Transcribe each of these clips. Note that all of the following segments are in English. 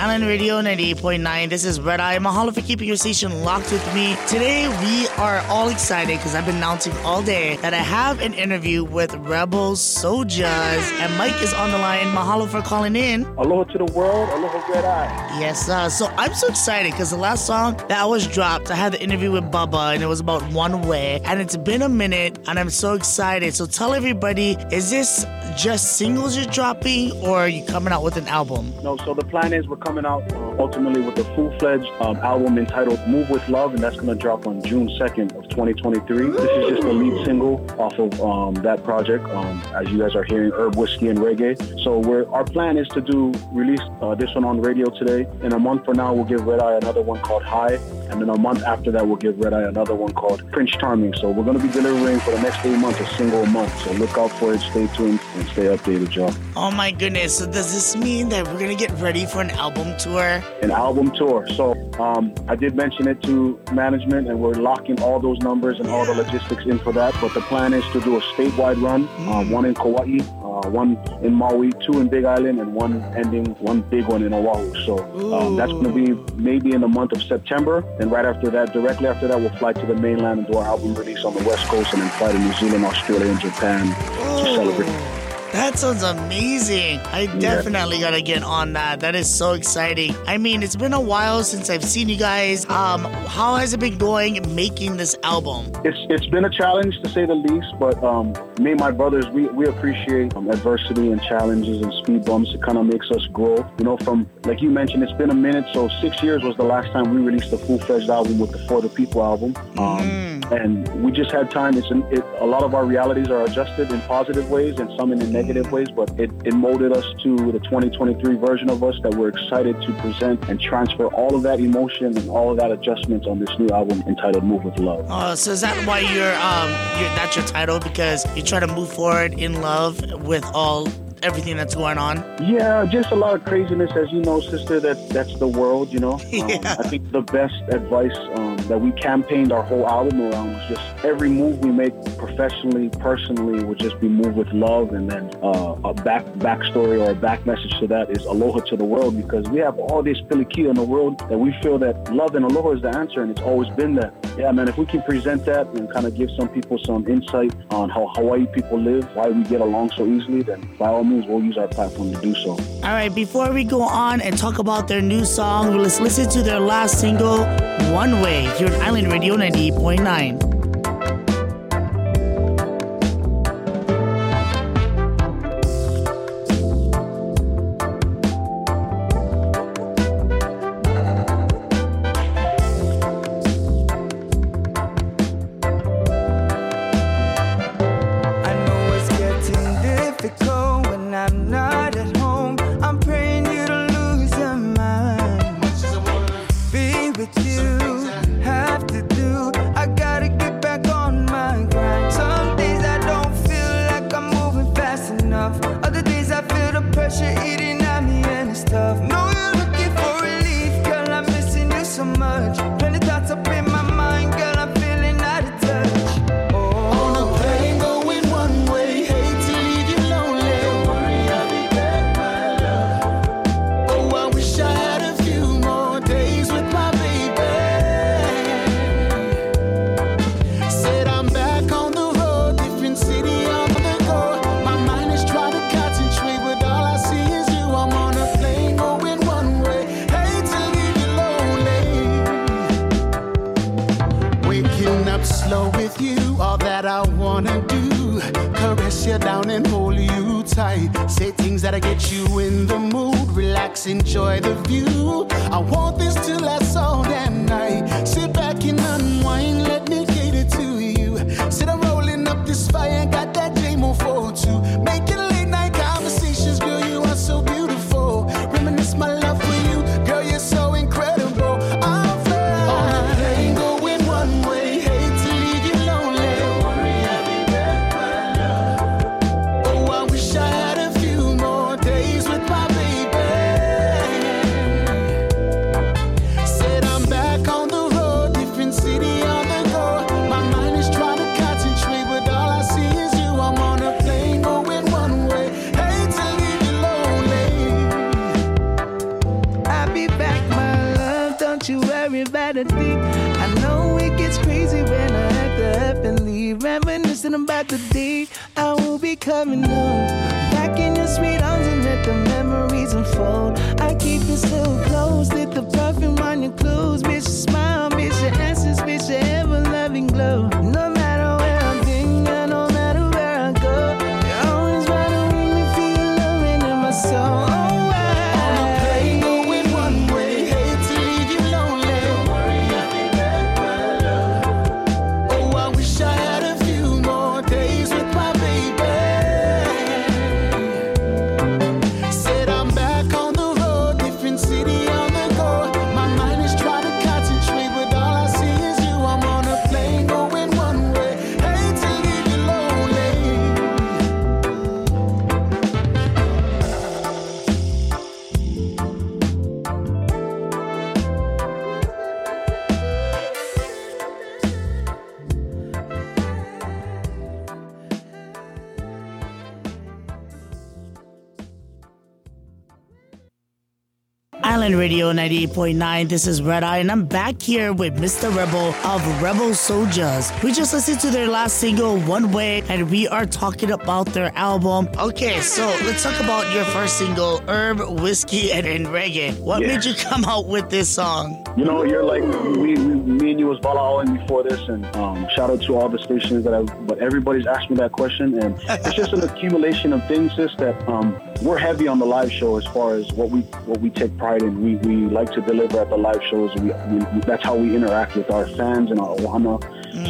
Island Radio 98.9. This is Red Eye. Mahalo for keeping your station locked with me. Today, we are all excited because I've been announcing all day that I have an interview with Rebel Souljahz. And Mike is on the line. Mahalo for calling in. Aloha to the world. Aloha Red Eye. Yes, uh, so I'm so excited because the last song that was dropped, I had the interview with Bubba and it was about One Way. And it's been a minute and I'm so excited. So tell everybody, is this just singles you're dropping or are you coming out with an album? No, so the plan is we're coming out uh, ultimately with a full-fledged um, album entitled Move With Love, and that's going to drop on June 2nd of 2023. This is just the lead single off of um, that project. Um, as you guys are hearing, Herb Whiskey and Reggae. So our plan is to do release uh, this one on radio today. In a month from now, we'll give Red Eye another one called High, and then a month after that, we'll give Red Eye another one called Prince Charming. So we're going to be delivering for the next eight months a single a month. So look out for it. Stay tuned and stay updated, y'all. Oh my goodness. So does this mean that we're going to get ready for an album tour? An album tour. So um, I did mention it to management, and we're locking all those numbers and all the logistics in for that. But the plan is to do a statewide run, uh, one in Kauai, uh, one in Maui, two in Big Island, and one ending, one big one in Oahu. So um, that's going to be maybe in the month of September. And right after that, directly after that, we'll fly to the mainland and do our album release on the West Coast, and then fly to New Zealand, Australia, and Japan to celebrate. That sounds amazing. I definitely gotta get on that. That is so exciting. I mean, it's been a while since I've seen you guys. Um, how has it been going making this album? It's it's been a challenge to say the least, but um, me and my brothers, we, we appreciate um, adversity and challenges and speed bumps. It kind of makes us grow. You know, from like you mentioned, it's been a minute. So six years was the last time we released a full fledged album with the For the People album, um, and we just had time. It's an, it, a lot of our realities are adjusted in positive ways and some in negative ways, but it, it molded us to the 2023 version of us that we're excited to present and transfer all of that emotion and all of that adjustments on this new album entitled Move with Love. Uh, so is that why you're um, you're, that's your title because you try to move forward in love with all everything that's going on? Yeah, just a lot of craziness, as you know, sister. That that's the world, you know. Um, Yeah. I think the best advice um, that we campaigned our whole album around was just every move we make professionally, personally, would just be moved with love, and then uh, a back backstory or a back message to that is aloha to the world because we have all this pilikia in the world that we feel that love and aloha is the answer, and it's always been that. Yeah, man. If we can present that and kind of give some people some insight on how Hawaii people live, why we get along so easily, then by all means, we'll use our platform to do so. All right, before we go on and talk about their new song, let's listen to their last single, One Way, here on Island Radio 98.9. Waking up slow with you, all that I wanna do. Caress you down and hold you tight. Say things that'll get you in the mood. Relax, enjoy the view. I want this to last all damn night. Sit back and unwind, let me cater to you. Sit I'm rolling up this fire, got the day I will be coming home. Back in your sweet arms and let the memories unfold. I keep it Radio 98.9. This is Red Eye, and I'm back here with Mr. Rebel of Rebel Souljahz. We just listened to their last single, One Way, and we are talking about their album. Okay, so let's talk about your first single, Herb, Whiskey, and, and Reggae. What Yeah. made you come out with this song? You know, you're like we, me and you before this, and um, shout out to all the stations that I. But everybody's asked me that question, and it's just an accumulation of things. Sis, that um, we're heavy on the live show as far as what we what we take pride in. We we like to deliver at the live shows. We, we that's how we interact with our fans and our Ohana.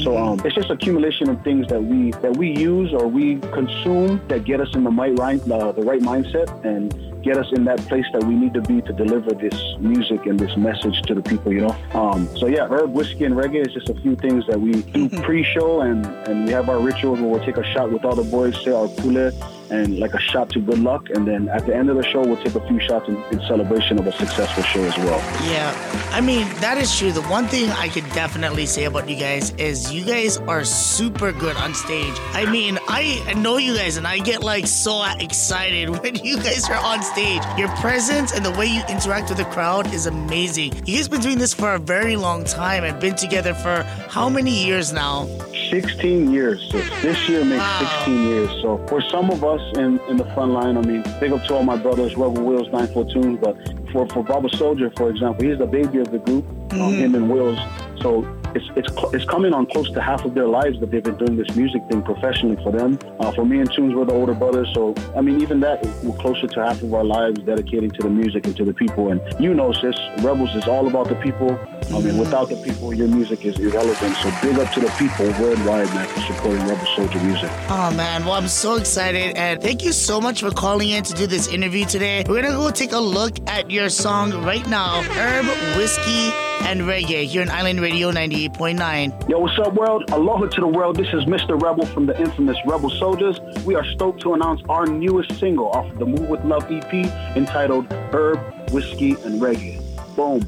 So um, it's just accumulation of things that we that we use or we consume that get us in the right uh, the right mindset and get us in that place that we need to be to deliver this music and this message to the people, you know. Um, so yeah, herb, whiskey, and reggae is just a few things that we do pre-show, and and we have our rituals where we'll take a shot with all the boys, say our pule, and like a shot to good luck, and then at the end of the show, we'll take a few shots in, in celebration of a successful show as well. Yeah, I mean, that is true. The one thing I could definitely say about you guys is you guys are super good on stage. I mean, I know you guys and I get like so excited when you guys are on stage. Your presence and the way you interact with the crowd is amazing. You guys been doing this for a very long time and been together for how many years now? 16 years. So this year makes Wow. 16 years. So for some of us in, in the front line, I mean, big up to all my brothers, Rebel Wills, 942, but for, for Bubba Souljah, for example, he's the baby of the group, um, him and Wills. So it's, it's, cl- it's coming on close to half of their lives that they've been doing this music thing professionally for them. Uh, for me and Tunes, we're the older brothers. So, I mean, even that, we're closer to half of our lives dedicating to the music and to the people. And you know, sis, Rebels is all about the people. I mean, without the people, your music is irrelevant. So big up to the people worldwide, man, for supporting Rebel Soldier music. Oh man, well I'm so excited and thank you so much for calling in to do this interview today. We're gonna go take a look at your song right now, Herb, Whiskey, and Reggae here on Island Radio 98.9. Yo, what's up, world? Aloha to the world. This is Mr. Rebel from the infamous Rebel Souljahz. We are stoked to announce our newest single off of the Move with Love EP entitled Herb, Whiskey, and Reggae. Boom.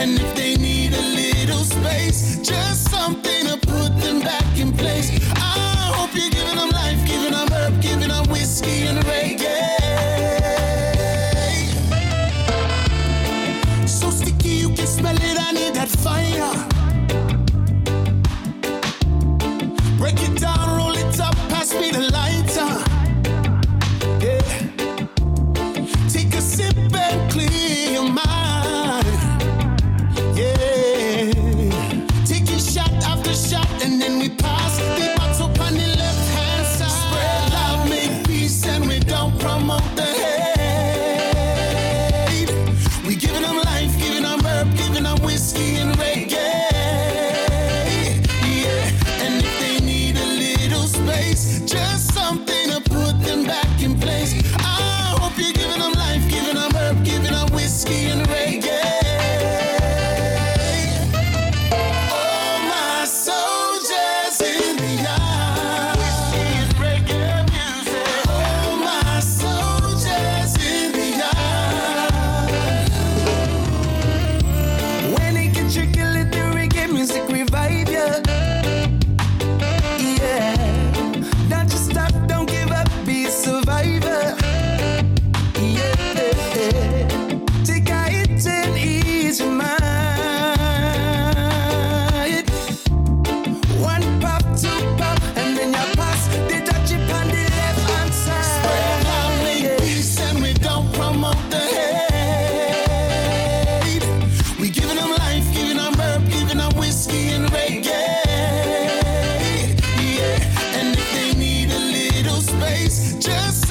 And if they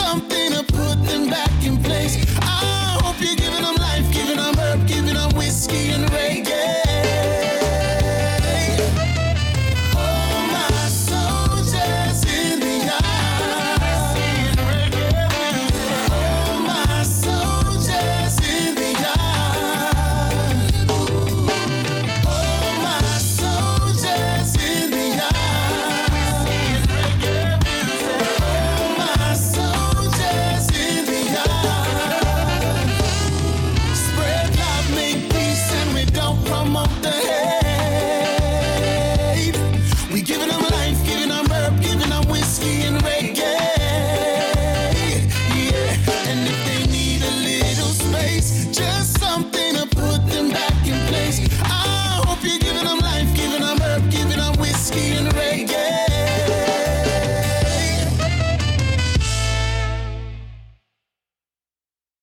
something giving up whiskey and